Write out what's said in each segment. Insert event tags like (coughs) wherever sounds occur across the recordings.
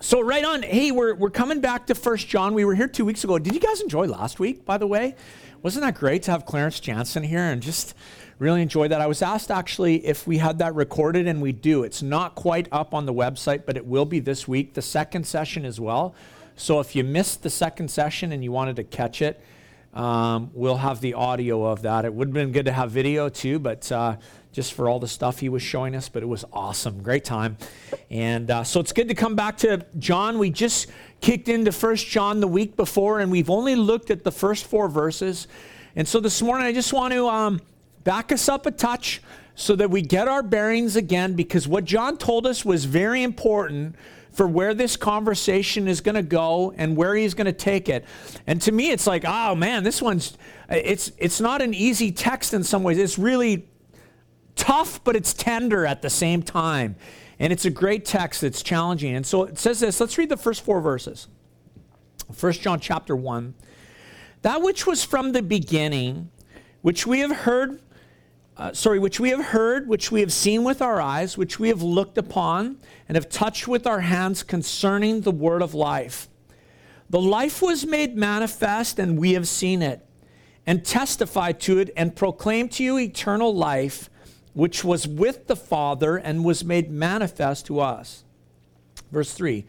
So right on, hey, we're, we're coming back to First John. We were here two weeks ago. Did you guys enjoy last week, by the way? Wasn't that great to have Clarence Jansen here and just really enjoy that? I was asked actually if we had that recorded, and we do. It's not quite up on the website, but it will be this week, the second session as well. So if you missed the second session and you wanted to catch it, um, we'll have the audio of that. It would have been good to have video too, but uh, just for all the stuff he was showing us, but it was awesome. Great time. And uh, so it's good to come back to John. We just kicked into First John the week before, and we've only looked at the first four verses. And so this morning, I just want to um, back us up a touch so that we get our bearings again, because what John told us was very important for where this conversation is going to go and where he's going to take it. And to me, it's like, oh man, this one's it's it's not an easy text in some ways. It's really tough, but it's tender at the same time. And it's a great text. It's challenging. And so it says this. Let's read the first four verses. 1 John chapter 1. That which was from the beginning, which we have heard uh, sorry, which we have heard, which we have seen with our eyes, which we have looked upon, and have touched with our hands concerning the word of life. The life was made manifest, and we have seen it, and testified to it, and proclaimed to you eternal life, which was with the Father and was made manifest to us. Verse 3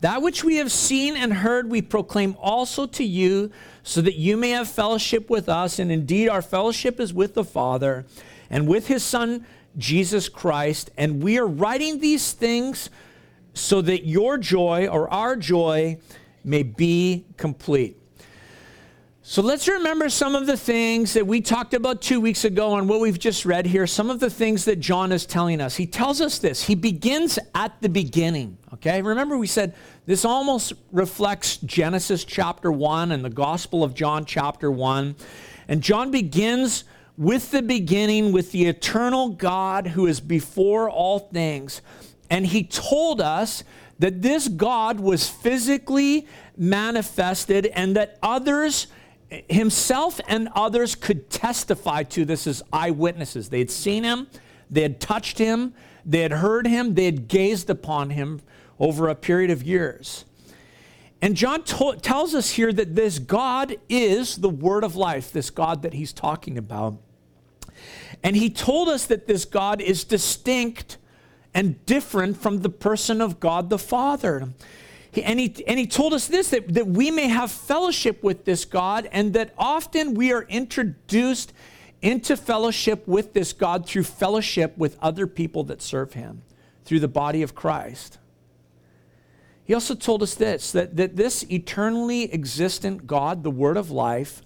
That which we have seen and heard, we proclaim also to you, so that you may have fellowship with us, and indeed our fellowship is with the Father and with his Son, Jesus Christ. And we are writing these things so that your joy or our joy may be complete. So let's remember some of the things that we talked about two weeks ago and what we've just read here. Some of the things that John is telling us. He tells us this. He begins at the beginning. Okay, remember we said this almost reflects Genesis chapter 1 and the Gospel of John chapter 1. And John begins with the beginning, with the eternal God who is before all things. And he told us that this God was physically manifested and that others, himself and others, could testify to this as eyewitnesses. They had seen him, they had touched him, they had heard him, they had gazed upon him over a period of years. And John to- tells us here that this God is the word of life, this God that he's talking about. And he told us that this God is distinct and different from the person of God the Father. He, and, he, and he told us this that, that we may have fellowship with this God, and that often we are introduced into fellowship with this God through fellowship with other people that serve him, through the body of Christ. He also told us this that, that this eternally existent God, the Word of life,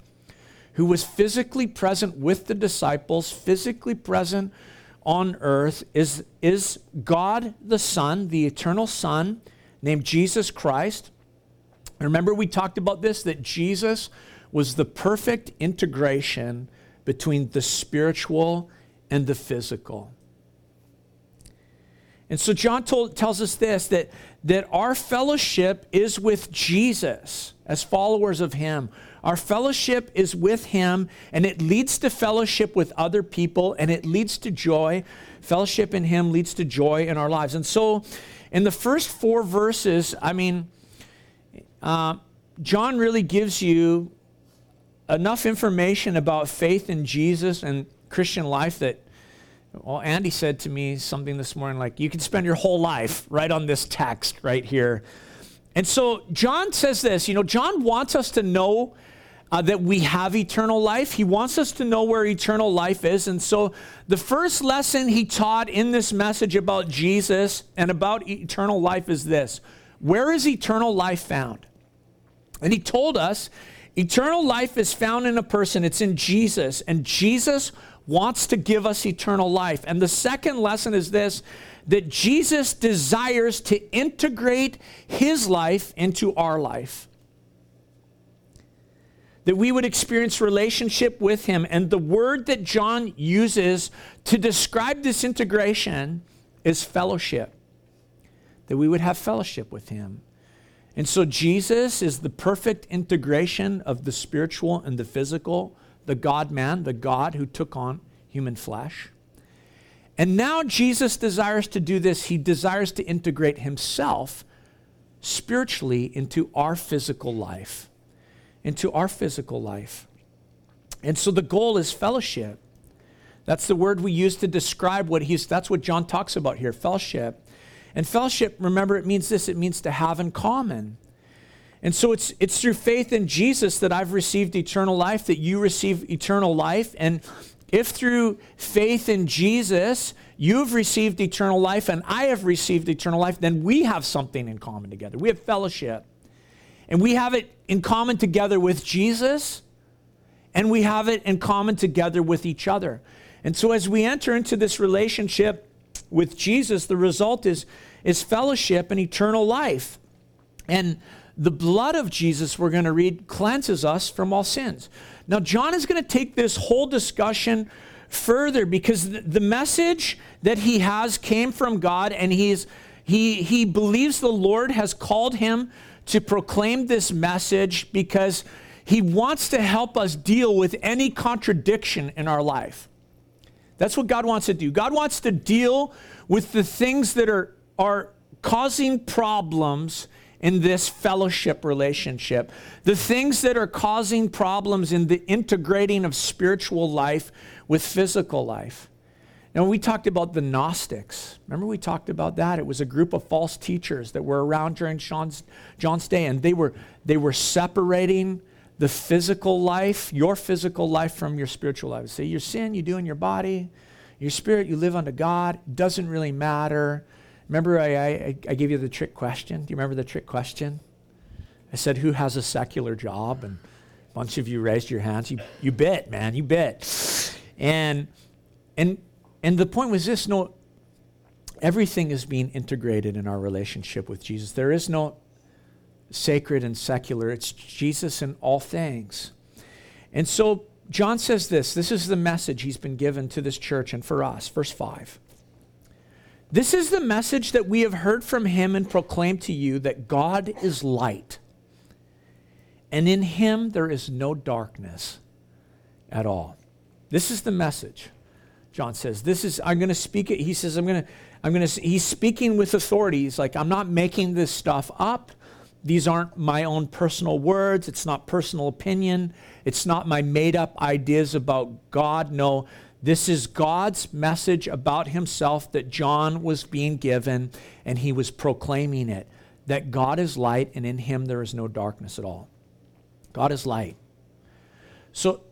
who was physically present with the disciples, physically present on earth, is, is God the Son, the eternal Son, named Jesus Christ. Remember, we talked about this that Jesus was the perfect integration between the spiritual and the physical. And so John told, tells us this that, that our fellowship is with Jesus as followers of Him. Our fellowship is with Him, and it leads to fellowship with other people, and it leads to joy. Fellowship in Him leads to joy in our lives. And so, in the first four verses, I mean, uh, John really gives you enough information about faith in Jesus and Christian life that, well, Andy said to me something this morning like, you can spend your whole life right on this text right here. And so John says this, you know, John wants us to know uh, that we have eternal life. He wants us to know where eternal life is. And so, the first lesson he taught in this message about Jesus and about eternal life is this Where is eternal life found? And he told us eternal life is found in a person, it's in Jesus. And Jesus wants to give us eternal life. And the second lesson is this that Jesus desires to integrate his life into our life that we would experience relationship with him. And the word that John uses to describe this integration is fellowship, that we would have fellowship with him. And so Jesus is the perfect integration of the spiritual and the physical, the God man, the God who took on human flesh. And now Jesus desires to do this. He desires to integrate himself spiritually into our physical life. Into our physical life. And so the goal is fellowship. That's the word we use to describe what he's, that's what John talks about here fellowship. And fellowship, remember, it means this it means to have in common. And so it's, it's through faith in Jesus that I've received eternal life, that you receive eternal life. And if through faith in Jesus you've received eternal life and I have received eternal life, then we have something in common together. We have fellowship. And we have it in common together with Jesus, and we have it in common together with each other. And so as we enter into this relationship with Jesus, the result is, is fellowship and eternal life. And the blood of Jesus, we're going to read, cleanses us from all sins. Now, John is going to take this whole discussion further because the message that he has came from God and he's, he, he believes the Lord has called him to proclaim this message because he wants to help us deal with any contradiction in our life. That's what God wants to do. God wants to deal with the things that are, are causing problems in this fellowship relationship. The things that are causing problems in the integrating of spiritual life with physical life. Now, we talked about the Gnostics. Remember, we talked about that? It was a group of false teachers that were around during John's, John's day, and they were, they were separating the physical life, your physical life, from your spiritual life. Say, your sin you do in your body, your spirit you live unto God, doesn't really matter. Remember, I, I, I gave you the trick question? Do you remember the trick question? I said, Who has a secular job? And a bunch of you raised your hands. You, you bet, man, you bet. And, and, and the point was this no, everything is being integrated in our relationship with Jesus. There is no sacred and secular, it's Jesus in all things. And so John says this this is the message he's been given to this church and for us. Verse 5. This is the message that we have heard from him and proclaimed to you that God is light, and in him there is no darkness at all. This is the message. John says, This is, I'm going to speak it. He says, I'm going to, I'm going to, he's speaking with authority. He's like, I'm not making this stuff up. These aren't my own personal words. It's not personal opinion. It's not my made up ideas about God. No, this is God's message about himself that John was being given, and he was proclaiming it that God is light, and in him there is no darkness at all. God is light. So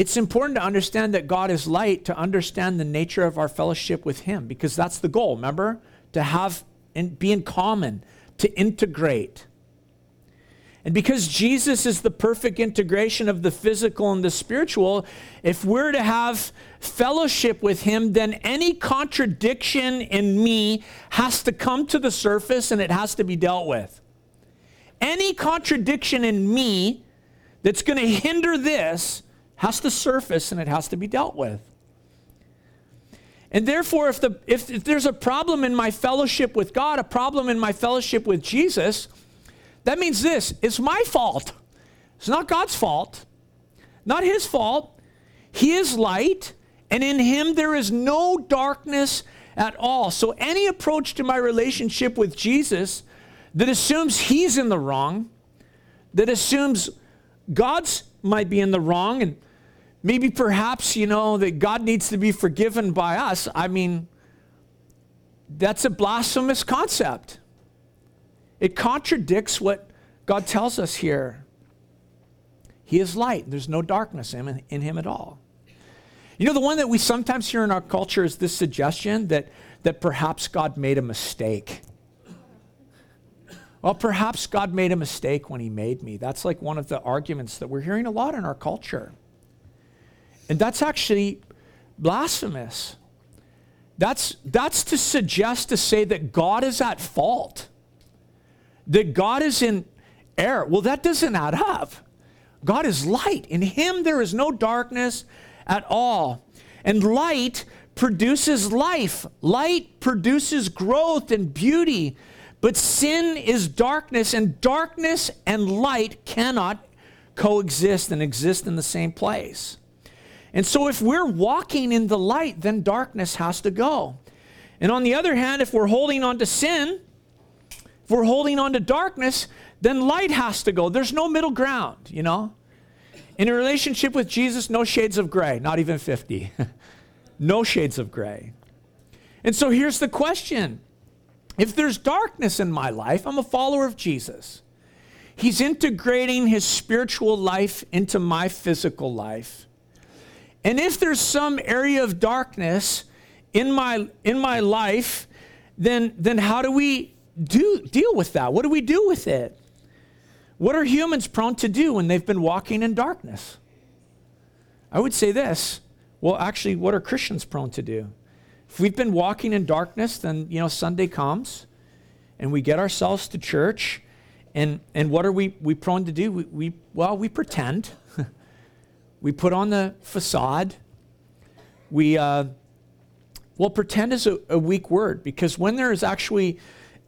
it's important to understand that God is light to understand the nature of our fellowship with him, because that's the goal, remember? To have and be in common, to integrate. And because Jesus is the perfect integration of the physical and the spiritual, if we're to have fellowship with Him, then any contradiction in me has to come to the surface and it has to be dealt with. Any contradiction in me that's going to hinder this has to surface and it has to be dealt with. And therefore, if, the, if, if there's a problem in my fellowship with God, a problem in my fellowship with Jesus, that means this it's my fault. It's not God's fault, not His fault. He is light, and in Him there is no darkness at all. So, any approach to my relationship with Jesus that assumes He's in the wrong, that assumes God's might be in the wrong, and maybe perhaps, you know, that God needs to be forgiven by us, I mean, that's a blasphemous concept. It contradicts what God tells us here. He is light, there's no darkness in, in him at all. You know, the one that we sometimes hear in our culture is this suggestion that, that perhaps God made a mistake. Well, perhaps God made a mistake when He made me. That's like one of the arguments that we're hearing a lot in our culture. And that's actually blasphemous. That's, that's to suggest to say that God is at fault that God is in error. Well, that doesn't add up. God is light. In Him, there is no darkness at all. And light produces life, light produces growth and beauty. But sin is darkness, and darkness and light cannot coexist and exist in the same place. And so, if we're walking in the light, then darkness has to go. And on the other hand, if we're holding on to sin, If we're holding on to darkness, then light has to go. There's no middle ground, you know? In a relationship with Jesus, no shades of gray, not even 50. (laughs) no shades of gray. And so here's the question if there's darkness in my life, I'm a follower of Jesus. He's integrating his spiritual life into my physical life. And if there's some area of darkness in my, in my life, then, then how do we do, deal with that? What do we do with it? What are humans prone to do when they've been walking in darkness? I would say this. Well, actually, what are Christians prone to do? If we've been walking in darkness, then, you know, Sunday comes and we get ourselves to church. And, and what are we, we prone to do? We, we well, we pretend. (laughs) we put on the facade. We, uh, well, pretend is a, a weak word because when there is actually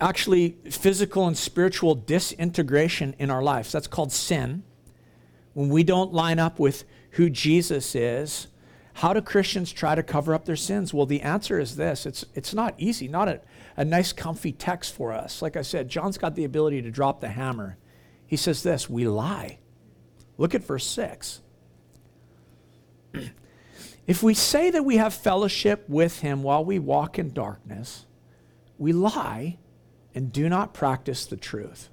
actually physical and spiritual disintegration in our lives. That's called sin. When we don't line up with who Jesus is, how do Christians try to cover up their sins? Well, the answer is this it's, it's not easy, not a, a nice, comfy text for us. Like I said, John's got the ability to drop the hammer. He says this we lie. Look at verse 6. If we say that we have fellowship with him while we walk in darkness, we lie and do not practice the truth.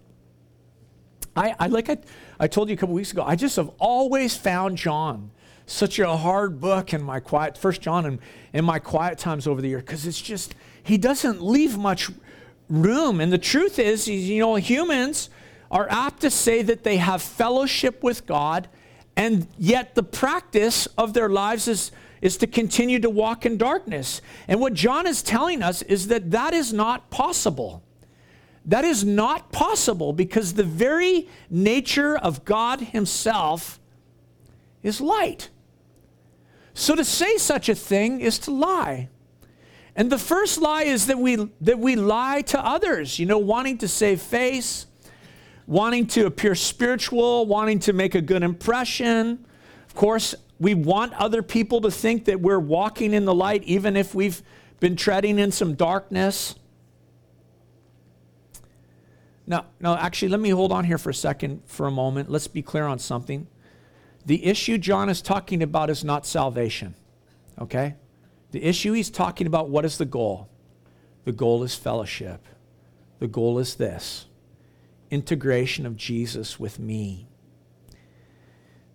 I, I like I, I told you a couple weeks ago, I just have always found John such a hard book in my quiet, First John in, in my quiet times over the year, because it's just, he doesn't leave much room. And the truth is, you know, humans are apt to say that they have fellowship with God, and yet the practice of their lives is, is to continue to walk in darkness. And what John is telling us is that that is not possible. That is not possible because the very nature of God Himself is light. So to say such a thing is to lie. And the first lie is that we, that we lie to others, you know, wanting to save face, wanting to appear spiritual, wanting to make a good impression. Of course, we want other people to think that we're walking in the light, even if we've been treading in some darkness. Now, no, actually, let me hold on here for a second, for a moment. Let's be clear on something. The issue John is talking about is not salvation, okay? The issue he's talking about, what is the goal? The goal is fellowship. The goal is this integration of Jesus with me.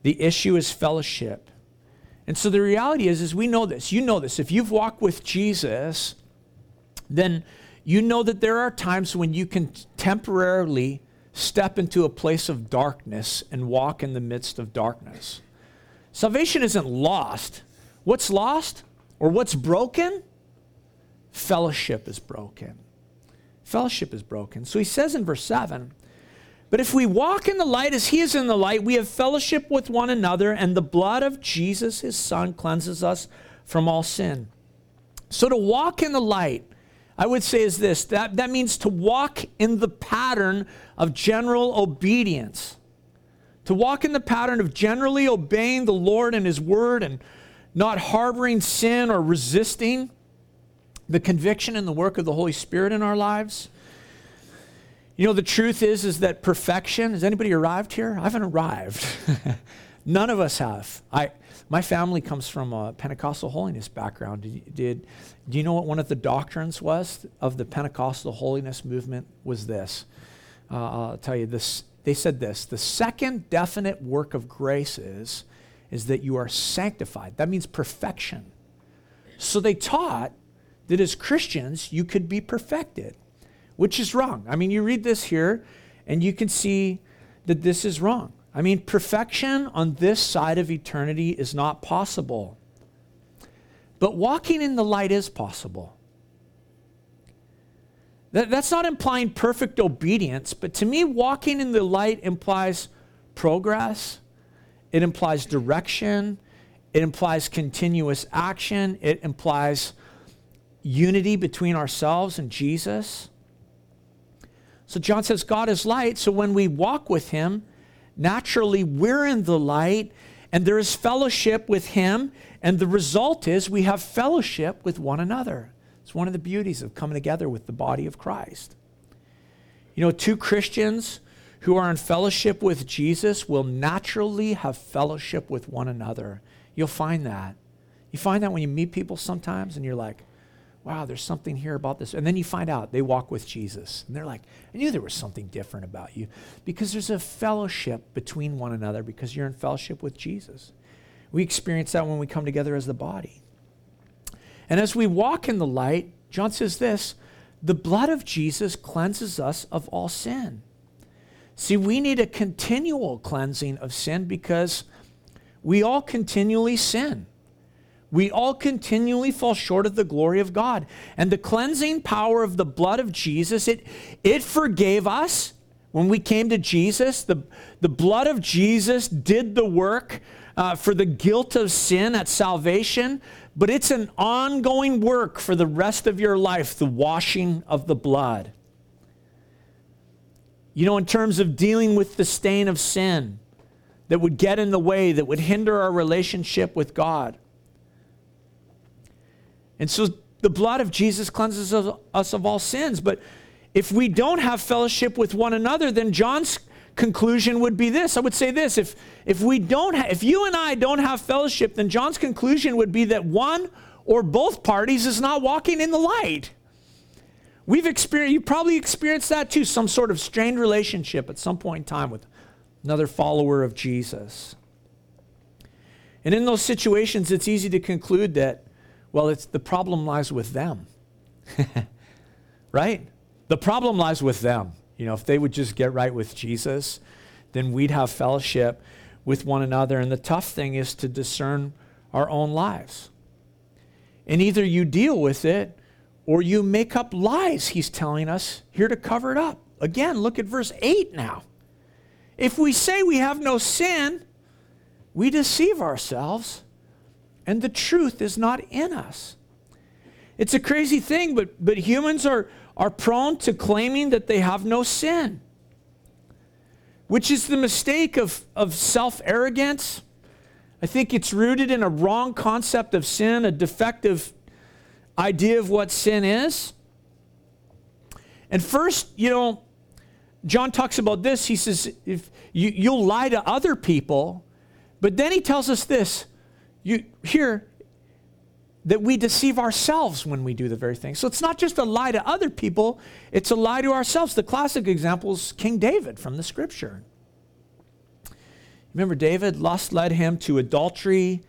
The issue is fellowship. And so the reality is, is we know this. You know this. If you've walked with Jesus, then you know that there are times when you can temporarily step into a place of darkness and walk in the midst of darkness. Salvation isn't lost. What's lost or what's broken? Fellowship is broken. Fellowship is broken. So he says in verse 7 But if we walk in the light as he is in the light, we have fellowship with one another, and the blood of Jesus, his son, cleanses us from all sin. So to walk in the light, I would say is this that, that means to walk in the pattern of general obedience. To walk in the pattern of generally obeying the Lord and His word and not harboring sin or resisting the conviction and the work of the Holy Spirit in our lives. You know, the truth is, is that perfection, has anybody arrived here? I haven't arrived. (laughs) None of us have. I, my family comes from a Pentecostal holiness background. Did, did, do you know what one of the doctrines was of the Pentecostal holiness movement was this? Uh, I'll tell you this. They said this the second definite work of grace is, is that you are sanctified. That means perfection. So they taught that as Christians, you could be perfected, which is wrong. I mean, you read this here and you can see that this is wrong. I mean, perfection on this side of eternity is not possible. But walking in the light is possible. That, that's not implying perfect obedience, but to me, walking in the light implies progress, it implies direction, it implies continuous action, it implies unity between ourselves and Jesus. So John says, God is light, so when we walk with him, naturally we're in the light and there is fellowship with Him. And the result is we have fellowship with one another. It's one of the beauties of coming together with the body of Christ. You know, two Christians who are in fellowship with Jesus will naturally have fellowship with one another. You'll find that. You find that when you meet people sometimes and you're like, wow, there's something here about this. And then you find out they walk with Jesus. And they're like, I knew there was something different about you because there's a fellowship between one another because you're in fellowship with Jesus. We experience that when we come together as the body. And as we walk in the light, John says this the blood of Jesus cleanses us of all sin. See, we need a continual cleansing of sin because we all continually sin. We all continually fall short of the glory of God. And the cleansing power of the blood of Jesus, it, it forgave us when we came to Jesus. The, the blood of Jesus did the work uh, for the guilt of sin at salvation, but it's an ongoing work for the rest of your life, the washing of the blood. You know, in terms of dealing with the stain of sin that would get in the way, that would hinder our relationship with God. And so the blood of Jesus cleanses us of all sins. But if we don't have fellowship with one another, then John's conclusion would be this. I would say this if, if we don't ha- if you and I don't have fellowship, then John's conclusion would be that one or both parties is not walking in the light. We've experienced, you probably experienced that too, some sort of strained relationship at some point in time with another follower of Jesus. And in those situations, it's easy to conclude that well, it's the problem lies with them. (laughs) right? The problem lies with them. You know, if they would just get right with Jesus, then we'd have fellowship with one another. And the tough thing is to discern our own lives. And either you deal with it or you make up lies, he's telling us, here to cover it up. Again, look at verse 8 now. If we say we have no sin, we deceive ourselves and the truth is not in us. It's a crazy thing, but, but humans are, are prone to claiming that they have no sin, which is the mistake of, of self arrogance. I think it's rooted in a wrong concept of sin, a defective idea of what sin is. And first, you know, John talks about this. He says, if you, you'll lie to other people, but then he tells us this you hear that we deceive ourselves when we do the very thing. So it's not just a lie to other people, it's a lie to ourselves. The classic example is King David from the scripture. Remember, David, lust led him to adultery,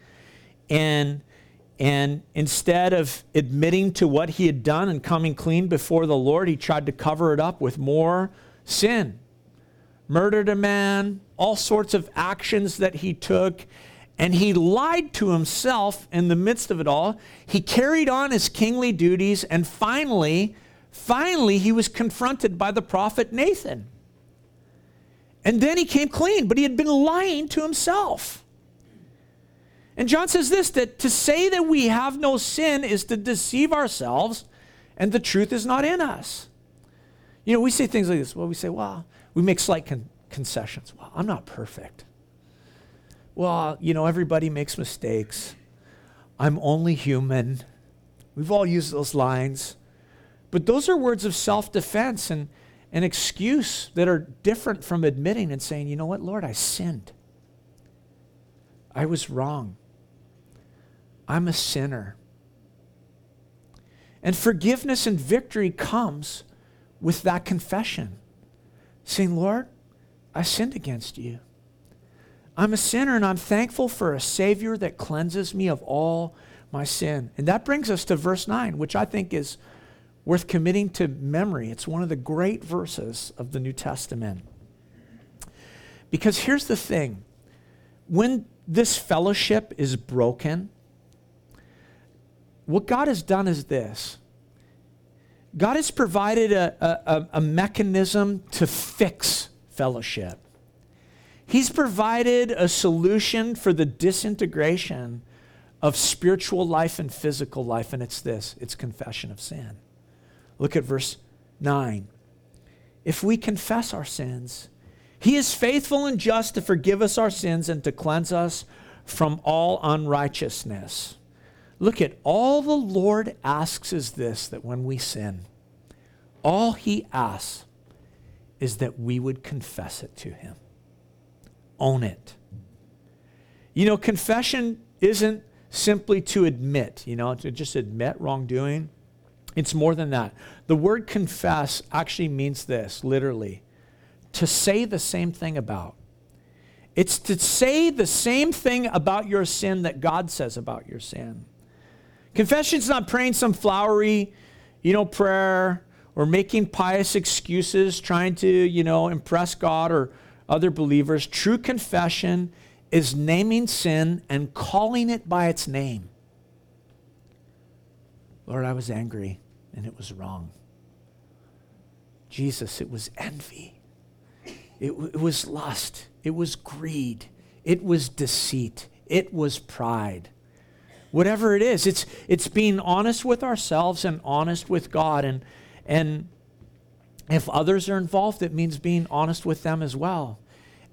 and, and instead of admitting to what he had done and coming clean before the Lord, he tried to cover it up with more sin. Murdered a man, all sorts of actions that he took and he lied to himself in the midst of it all. He carried on his kingly duties, and finally, finally, he was confronted by the prophet Nathan. And then he came clean, but he had been lying to himself. And John says this that to say that we have no sin is to deceive ourselves, and the truth is not in us. You know, we say things like this. Well, we say, well, we make slight con- concessions. Well, I'm not perfect well, you know, everybody makes mistakes. I'm only human. We've all used those lines. But those are words of self defense and an excuse that are different from admitting and saying, you know what, Lord, I sinned. I was wrong. I'm a sinner. And forgiveness and victory comes with that confession, saying, Lord, I sinned against you. I'm a sinner and I'm thankful for a Savior that cleanses me of all my sin. And that brings us to verse 9, which I think is worth committing to memory. It's one of the great verses of the New Testament. Because here's the thing when this fellowship is broken, what God has done is this God has provided a, a, a mechanism to fix fellowship. He's provided a solution for the disintegration of spiritual life and physical life, and it's this it's confession of sin. Look at verse 9. If we confess our sins, he is faithful and just to forgive us our sins and to cleanse us from all unrighteousness. Look at all the Lord asks is this that when we sin, all he asks is that we would confess it to Him. Own it. You know, confession isn't simply to admit, you know, to just admit wrongdoing. It's more than that. The word confess actually means this, literally, to say the same thing about. It's to say the same thing about your sin that God says about your sin. Confession's not praying some flowery, you know, prayer or making pious excuses, trying to, you know, impress God or other believers. True confession is naming sin and calling it by its name. Lord, I was angry and it was wrong. Jesus, it was envy. It, it, was lust. It was greed. It was deceit. It was pride. Whatever it is, it's, it's being honest with ourselves and honest with God. And, and if others are involved, it means being honest with them as well.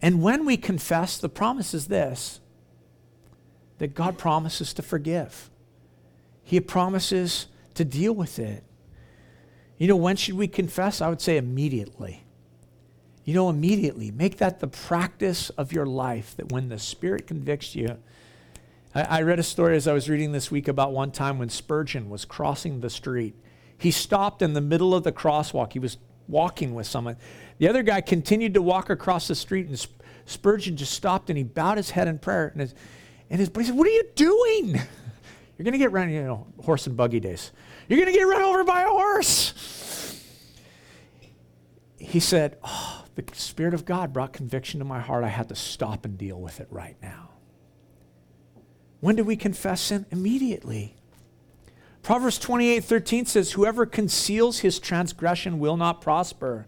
And when we confess, the promise is this that God promises to forgive, He promises to deal with it. You know, when should we confess? I would say immediately. You know, immediately. Make that the practice of your life that when the Spirit convicts you, I, read a story as I was reading this week about one time when Spurgeon was crossing the street. He stopped in the middle of the crosswalk. He was walking with someone. The other guy continued to walk across the street, and Spurgeon just stopped and he bowed his head in prayer. And his, and his buddy said, What are you doing? (laughs) You're going to get run, you know, horse and buggy days. You're going to get run over by a horse. He said, Oh, the Spirit of God brought conviction to my heart. I had to stop and deal with it right now. When do we confess sin? Immediately. Proverbs 28 13 says, Whoever conceals his transgression will not prosper,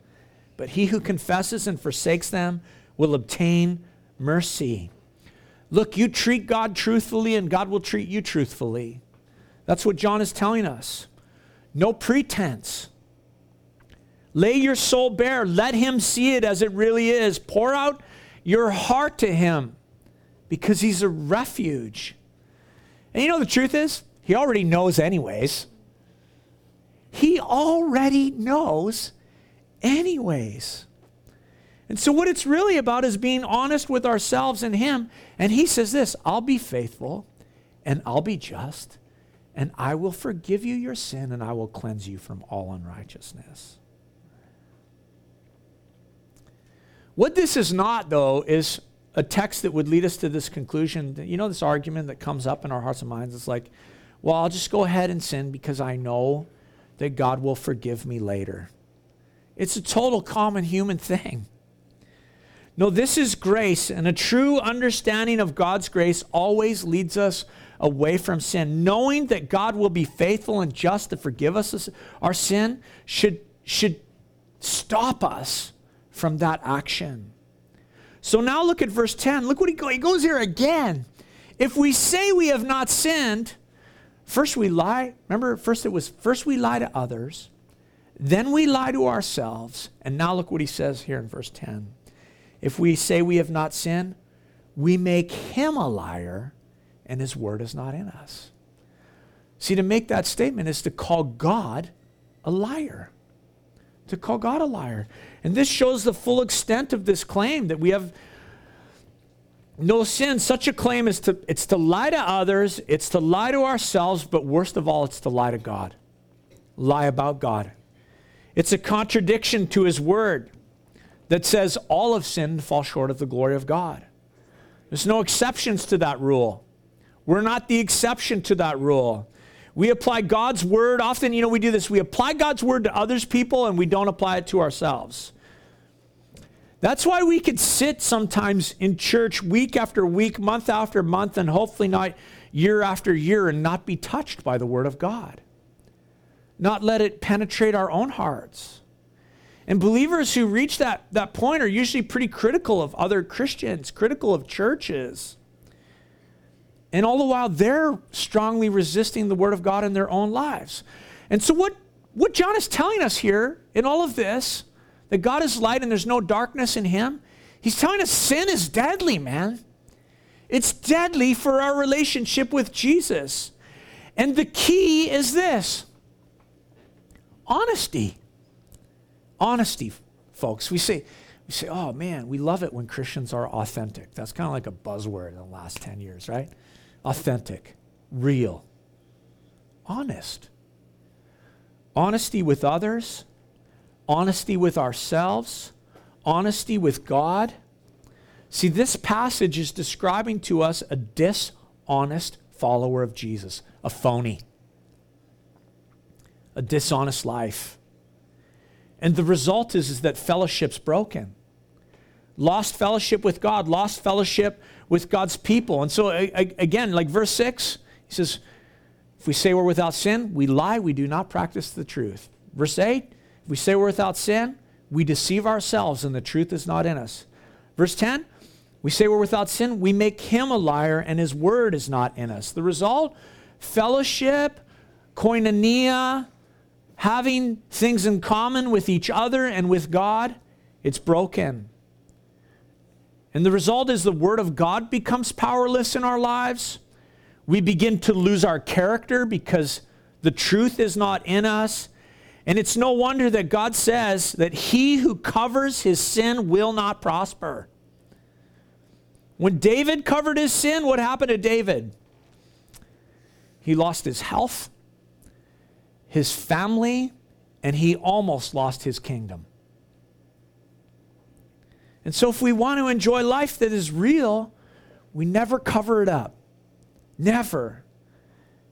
but he who confesses and forsakes them will obtain mercy. Look, you treat God truthfully, and God will treat you truthfully. That's what John is telling us. No pretense. Lay your soul bare. Let him see it as it really is. Pour out your heart to him because he's a refuge. And you know the truth is, he already knows, anyways. He already knows, anyways. And so, what it's really about is being honest with ourselves and Him. And He says this I'll be faithful and I'll be just, and I will forgive you your sin and I will cleanse you from all unrighteousness. What this is not, though, is a text that would lead us to this conclusion. You know, this argument that comes up in our hearts and minds? It's like, well, I'll just go ahead and sin because I know that God will forgive me later. It's a total common human thing. No, this is grace, and a true understanding of God's grace always leads us away from sin. Knowing that God will be faithful and just to forgive us our sin should, should stop us from that action. So now look at verse 10. Look what he, goes. he goes here again. If we say we have not sinned, first we lie. Remember, first it was first we lie to others, then we lie to ourselves. And now look what he says here in verse 10. If we say we have not sinned, we make him a liar, and his word is not in us. See, to make that statement is to call God a liar. To call God a liar. And this shows the full extent of this claim that we have no sin. Such a claim is to it's to lie to others, it's to lie to ourselves, but worst of all, it's to lie to God. Lie about God. It's a contradiction to his word that says all of sin fall short of the glory of God. There's no exceptions to that rule. We're not the exception to that rule. We apply God's word. Often, you know, we do this. We apply God's word to others people and we don't apply it to ourselves. That's why we could sit sometimes in church week after week, month after month, and hopefully not year after year and not be touched by the word of God. Not let it penetrate our own hearts. And believers who reach that, that point are usually pretty critical of other Christians, critical of churches. And all the while, they're strongly resisting the Word of God in their own lives. And so, what, what John is telling us here in all of this, that God is light and there's no darkness in Him, he's telling us sin is deadly, man. It's deadly for our relationship with Jesus. And the key is this honesty. Honesty, folks. We say, we say, oh man, we love it when Christians are authentic. That's kind of like a buzzword in the last 10 years, right? Authentic, real, honest. Honesty with others, honesty with ourselves, honesty with God. See, this passage is describing to us a dishonest follower of Jesus, a phony, a dishonest life. And the result is, is that fellowship's broken. Lost fellowship with God, lost fellowship with God's people. And so, again, like verse 6, he says, if we say we're without sin, we lie, we do not practice the truth. Verse 8, if we say we're without sin, we deceive ourselves and the truth is not in us. Verse 10, we say we're without sin, we make him a liar and his word is not in us. The result, fellowship, koinonia, having things in common with each other and with God, it's broken. And the result is the word of God becomes powerless in our lives. We begin to lose our character because the truth is not in us. And it's no wonder that God says that he who covers his sin will not prosper. When David covered his sin, what happened to David? He lost his health, his family, and he almost lost his kingdom. And so, if we want to enjoy life that is real, we never cover it up. Never.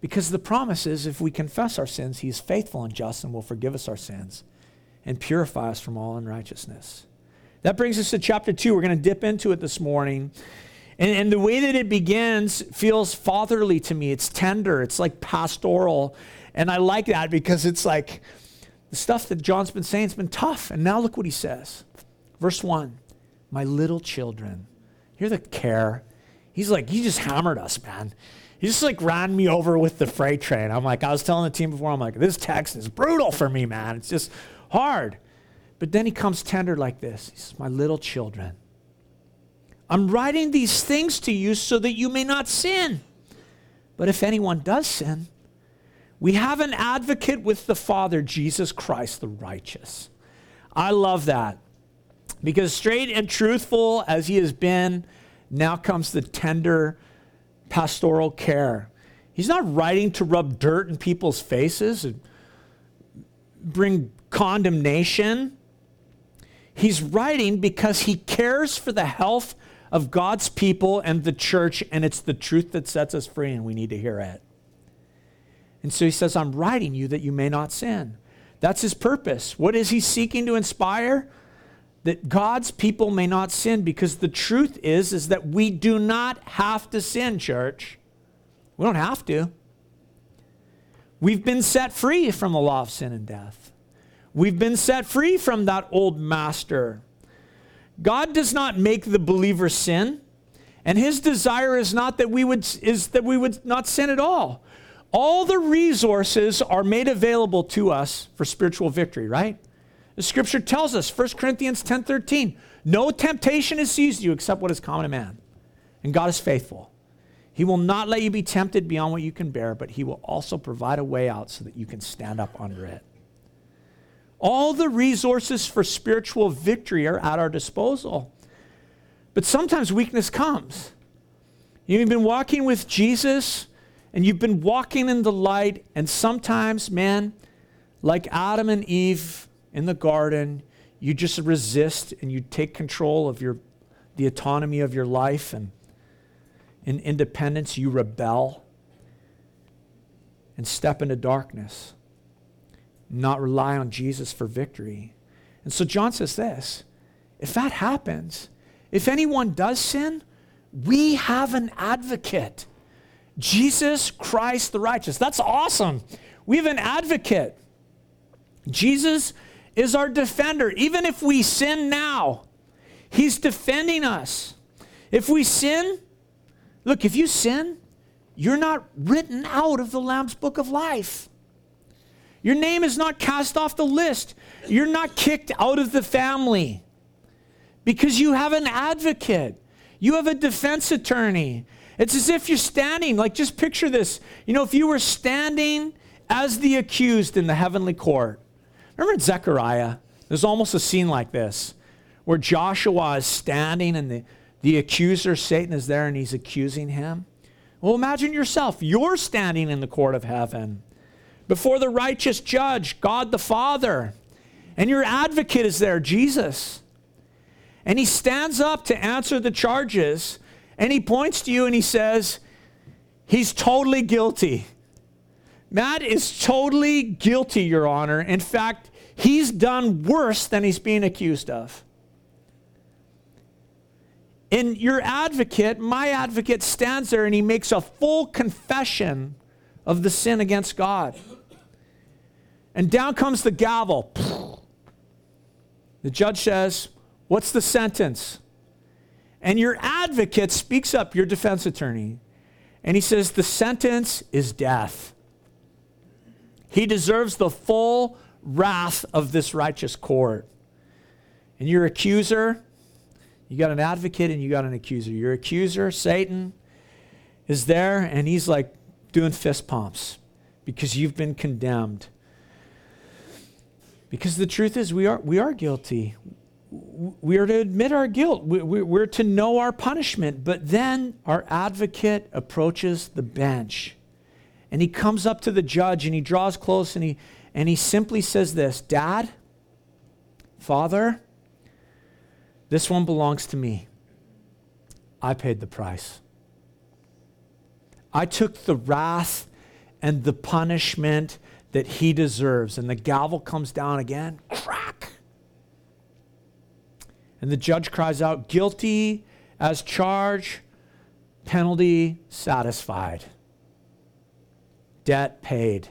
Because the promise is if we confess our sins, He is faithful and just and will forgive us our sins and purify us from all unrighteousness. That brings us to chapter 2. We're going to dip into it this morning. And, and, the way that it begins feels fatherly to me. It's tender, it's like pastoral. And I like that because it's like the stuff that John's been saying has been tough. And now look what he says. Verse 1 My little children. Hear the care He's like, he just hammered us, man. He just like ran me over with the freight train. I'm like, I was telling the team before, I'm like, this text is brutal for me, man. It's just hard. But then he comes tender like this. He says, My little children, I'm writing these things to you so that you may not sin. But if anyone does sin, we have an advocate with the Father, Jesus Christ the righteous. I love that because straight and truthful as he has been, now comes the tender pastoral care. He's not writing to rub dirt in people's faces and bring condemnation. He's writing because he cares for the health of God's people and the church, and it's the truth that sets us free, and we need to hear it. And so he says, I'm writing you that you may not sin. That's his purpose. What is he seeking to inspire? That God's people may not sin because the truth is is that we do not have to sin, church. We don't have to. We've been set free from the law of sin and death. We've been set free from that old master. God does not make the believer sin, and his desire is not that we would is that we would not sin at all. All the resources are made available to us for spiritual victory, right? The scripture tells us, 1 Corinthians 10 13, no temptation has seized you except what is common to man. And God is faithful. He will not let you be tempted beyond what you can bear, but He will also provide a way out so that you can stand up under it. All the resources for spiritual victory are at our disposal. But sometimes weakness comes. You've been walking with Jesus and you've been walking in the light, and sometimes, man, like Adam and Eve, in the garden, you just resist and you take control of your, the autonomy of your life and in independence you rebel and step into darkness, not rely on Jesus for victory. And so John says this if that happens, if anyone does sin, we have an advocate. Jesus Christ the righteous. That's awesome. We have an advocate. Jesus is our defender. Even if we sin now, He's defending us. If we sin, look, if you sin, you're not written out of the Lamb's book of life. Your name is not cast off the list. You're not kicked out of the family because you have an advocate. You have a defense attorney. It's as if you're standing, like just picture this. You know, if you were standing as the accused in the heavenly court, Remember Zechariah, There's almost a scene like this where Joshua is standing and the, the accuser, Satan, is there and he's accusing him. Well, imagine yourself. You're standing in the court of heaven before the righteous judge, God the Father, and your advocate is there, Jesus. And he stands up to answer the charges and he points to you and he says, He's totally guilty. Matt is totally guilty, Your Honor. In fact, he's done worse than he's being accused of. And your advocate, my advocate, stands there and he makes a full confession of the sin against God. And down comes the gavel. The judge says, What's the sentence? And your advocate speaks up, your defense attorney, and he says, The sentence is death. He deserves the full wrath of this righteous court. And your accuser, you got an advocate and you got an accuser. Your accuser, Satan, is there and he's like doing fist pumps because you've been condemned. Because the truth is, we are, we are guilty we are to admit our guilt. We're to know our punishment. But then our advocate approaches the bench and he comes up to the judge and he draws close and he, and he simply says this Dad, Father, this one belongs to me. I paid the price. I took the wrath and the punishment that he deserves. And the gavel comes down again. Crack! And the judge cries out, guilty as charged, penalty satisfied, debt paid.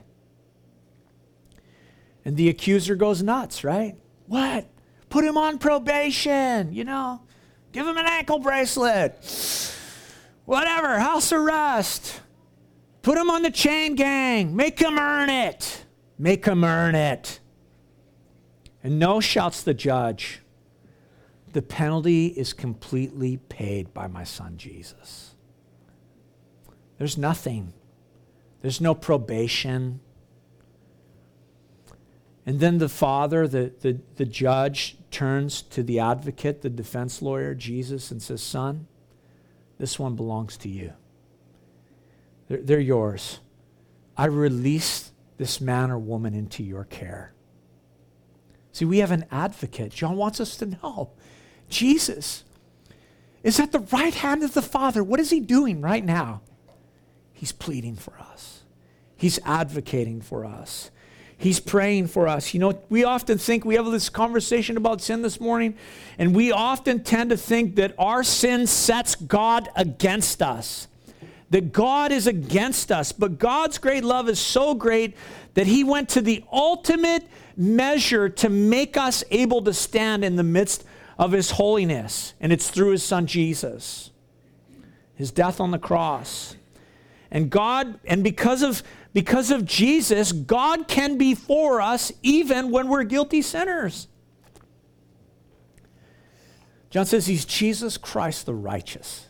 And the accuser goes nuts, right? What? Put him on probation, you know? Give him an ankle bracelet. Whatever, house arrest. Put him on the chain gang. Make him earn it. Make him earn it. And no, shouts the judge the penalty is completely paid by my son Jesus. There's nothing, there's no probation. And then the father, the, the, the judge, turns to the advocate, the defense lawyer, Jesus, and says, Son, this one belongs to you. They're, they're yours. I release this man or woman into your care. See, we have an advocate. John wants us to know Jesus is at the right hand of the Father. What is he doing right now? He's pleading for us, he's advocating for us. He's praying for us. You know, we often think we have this conversation about sin this morning, and we often tend to think that our sin sets God against us that God is against us. But God's great love is so great that He went to the ultimate measure to make us able to stand in the midst of his holiness, and it's through his son Jesus, his death on the cross. And God, and because of because of Jesus, God can be for us even when we're guilty sinners. John says he's Jesus Christ the righteous.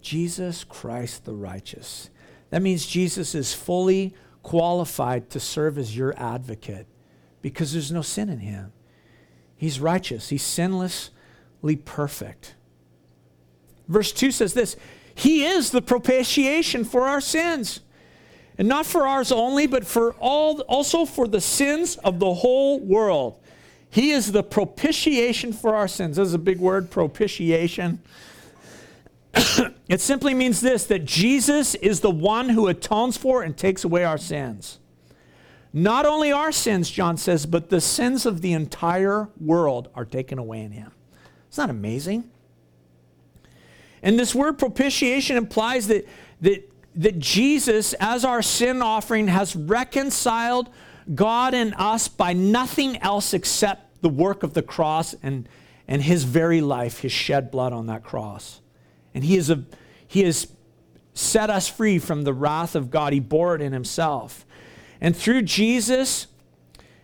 Jesus Christ the righteous. That means Jesus is fully qualified to serve as your advocate because there's no sin in him. He's righteous, he's sinlessly perfect. Verse 2 says this He is the propitiation for our sins. And not for ours only, but for all also for the sins of the whole world. He is the propitiation for our sins. This is a big word, propitiation. (coughs) it simply means this that Jesus is the one who atones for and takes away our sins. Not only our sins, John says, but the sins of the entire world are taken away in him. Isn't that amazing? And this word propitiation implies that, that, that Jesus, as our sin offering, has reconciled God and us by nothing else except the work of the cross and, and his very life, his shed blood on that cross. And he, is a, he has set us free from the wrath of God. He bore it in himself. And through Jesus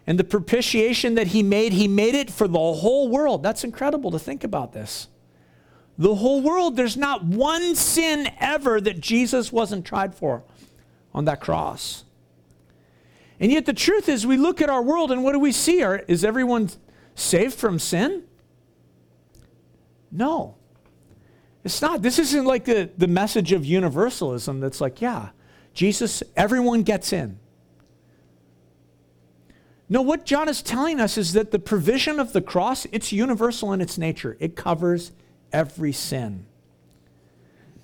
and the propitiation that he made, he made it for the whole world. That's incredible to think about this. The whole world, there's not one sin ever that Jesus wasn't tried for on that cross. And yet the truth is, we look at our world and what do we see? Are, is everyone saved from sin? No. It's not. This isn't like the, the message of universalism that's like, yeah, Jesus, everyone gets in. No, what John is telling us is that the provision of the cross, it's universal in its nature. It covers every sin.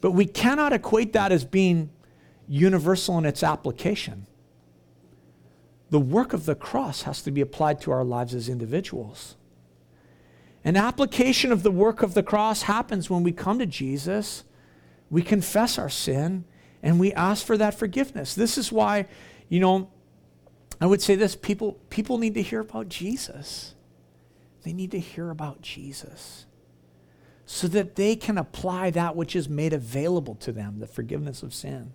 But we cannot equate that as being universal in its application the work of the cross has to be applied to our lives as individuals. An application of the work of the cross happens when we come to Jesus, we confess our sin, and we ask for that forgiveness. This is why, you know, I would say this people, people need to hear about Jesus. They need to hear about Jesus so that they can apply that which is made available to them, the forgiveness of sin,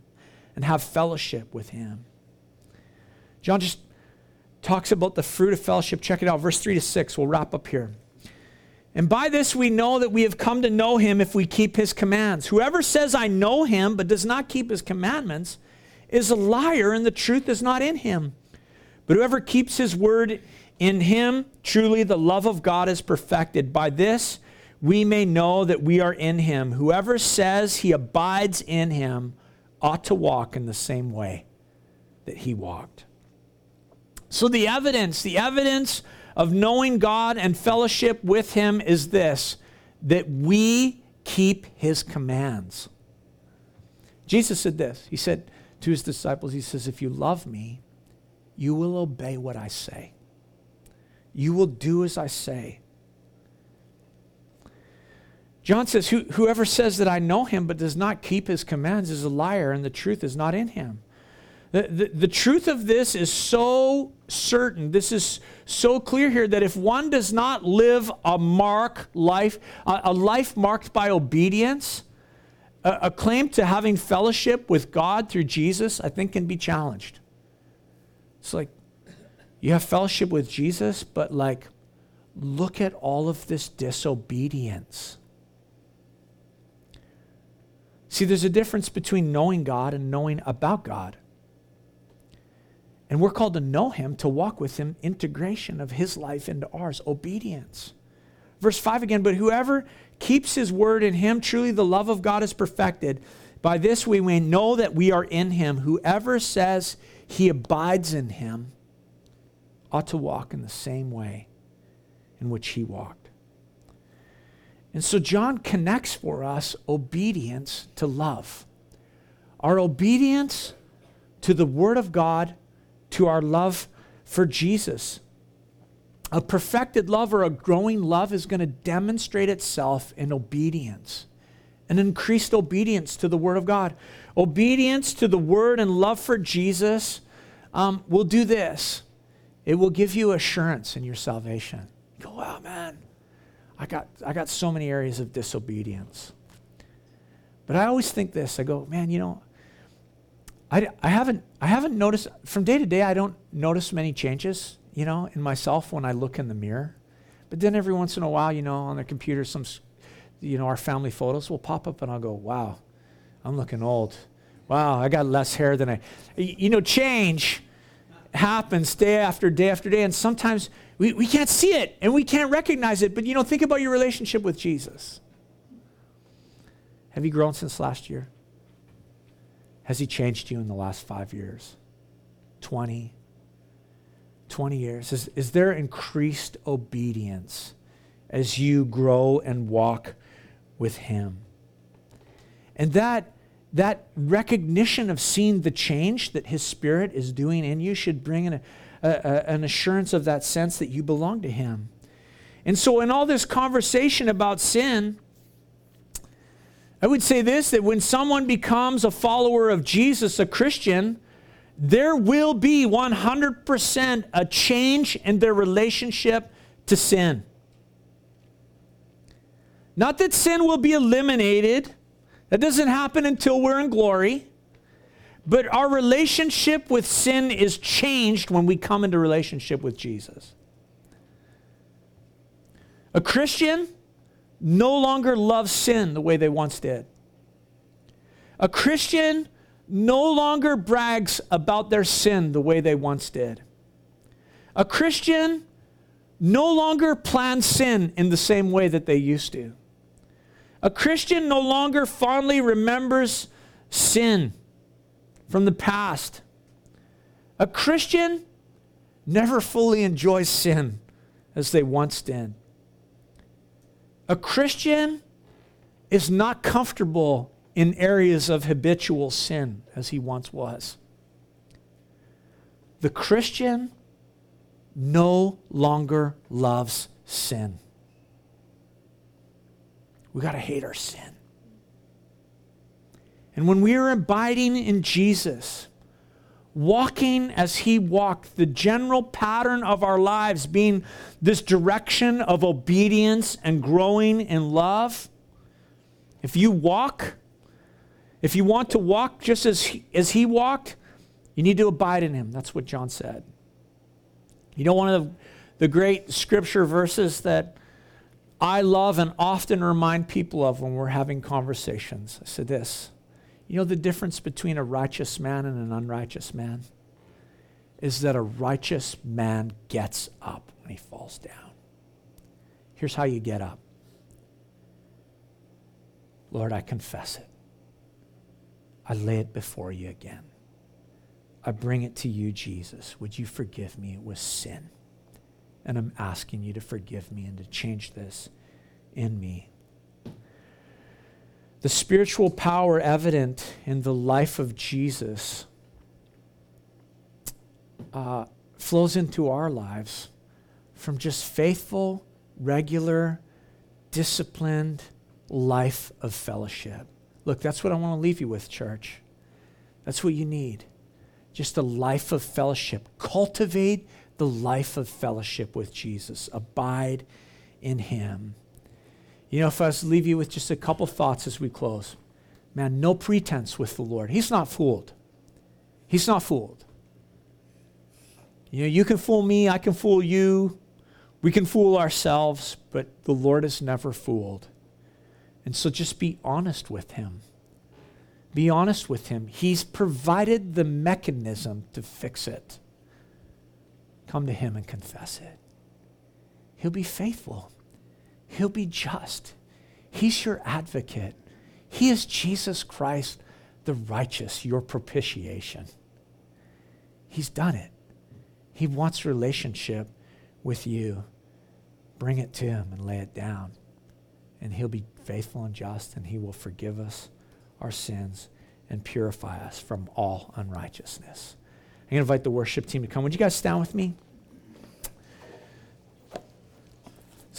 and have fellowship with Him. John just talks about the fruit of fellowship. Check it out, verse 3 to 6. We'll wrap up here. And by this we know that we have come to know him if we keep his commands. Whoever says, I know him, but does not keep his commandments, is a liar, and the truth is not in him. But whoever keeps his word in him, truly the love of God is perfected. By this we may know that we are in him. Whoever says he abides in him ought to walk in the same way that he walked. So, the evidence, the evidence of knowing God and fellowship with Him is this that we keep His commands. Jesus said this He said to His disciples, He says, If you love me, you will obey what I say, you will do as I say. John says, Whoever says that I know him but does not keep his commands is a liar, and the truth is not in him. The, the, the, truth of this is so certain. This is so clear here that if one does not live a mark life, a, a life marked by obedience, a, a claim to having fellowship with God through Jesus, I think can be challenged. It's like you have fellowship with Jesus, but like, look at all of this disobedience. See, there's a difference between knowing God and knowing about God. And we're called to know him, to walk with him, integration of his life into ours, obedience. Verse 5 again, but whoever keeps his word in him, truly the love of God is perfected. By this we may know that we are in him. Whoever says he abides in him ought to walk in the same way in which he walked. And so John connects for us obedience to love. Our obedience to the word of God to our love for Jesus. A perfected love or a growing love is going to demonstrate itself in obedience, an increased obedience to the Word of God. Obedience to the Word and love for Jesus um, will do this it will give you assurance in your salvation. You go, wow, man, I got, I got so many areas of disobedience. But I always think this I go, man, you know, I, I, haven't, I haven't noticed, from day to day, I don't notice many changes, you know, in myself when I look in the mirror. But then every once in a while, you know, on the computer, some, you know, our family photos will pop up and I'll go, wow, I'm looking old. Wow, I got less hair than I, you know, change happens day after day after day. And sometimes we, we can't see it and we can't recognize it. But, you know, think about your relationship with Jesus. Have you grown since last year? Has He changed you in the last five years? 20? 20 years? Is, is there increased obedience as you grow and walk with Him? And that, that recognition of seeing the change that His Spirit is doing in you should bring an, a, a, an assurance of that sense that you belong to Him. And so, in all this conversation about sin, I would say this that when someone becomes a follower of Jesus, a Christian, there will be 100% a change in their relationship to sin. Not that sin will be eliminated, that doesn't happen until we're in glory. But our relationship with sin is changed when we come into relationship with Jesus. A Christian no longer loves sin the way they once did. A Christian no longer brags about their sin the way they once did. A Christian no longer plans sin in the same way that they used to. A Christian no longer fondly remembers sin from the past. A Christian never fully enjoys sin as they once did. A Christian is not comfortable in areas of habitual sin as he once was. The Christian no longer loves sin. We got to hate our sin. And when we are abiding in Jesus, walking as he walked, the general pattern of our lives being this direction of obedience and growing in love, if you walk, if you want to walk just as he, as he walked, you need to abide in him. That's what John said. You know, one of the, the great scripture verses that I love and often remind people of when we're having conversations. I said this You know, the difference between a righteous man and an unrighteous man is that a righteous man gets up when he falls down. Here's how you get up Lord, I confess it. I lay it before you again. I bring it to you, Jesus. Would you forgive me? It was sin. And I'm asking you to forgive me and to change this in me. The spiritual power evident in the life of Jesus uh, flows into our lives from just faithful, regular, disciplined life of fellowship. Look, that's what I want to leave you with, church. That's what you need just a life of fellowship. Cultivate the life of fellowship with Jesus. Abide in Him. You know, if I was to leave you with just a couple thoughts as we close, man, no pretense with the Lord. He's not fooled. He's not fooled. You know, you can fool me, I can fool you, we can fool ourselves, but the Lord is never fooled. And so just be honest with Him. Be honest with Him. He's provided the mechanism to fix it. Come to Him and confess it. He'll be faithful, He'll be just. He's your advocate. He is Jesus Christ, the righteous, your propitiation. He's done it. He wants relationship with you. Bring it to Him and lay it down. And He'll be faithful and just, and He will forgive us our sins and purify us from all unrighteousness. I'm going to invite the worship team to come. Would you guys stand with me?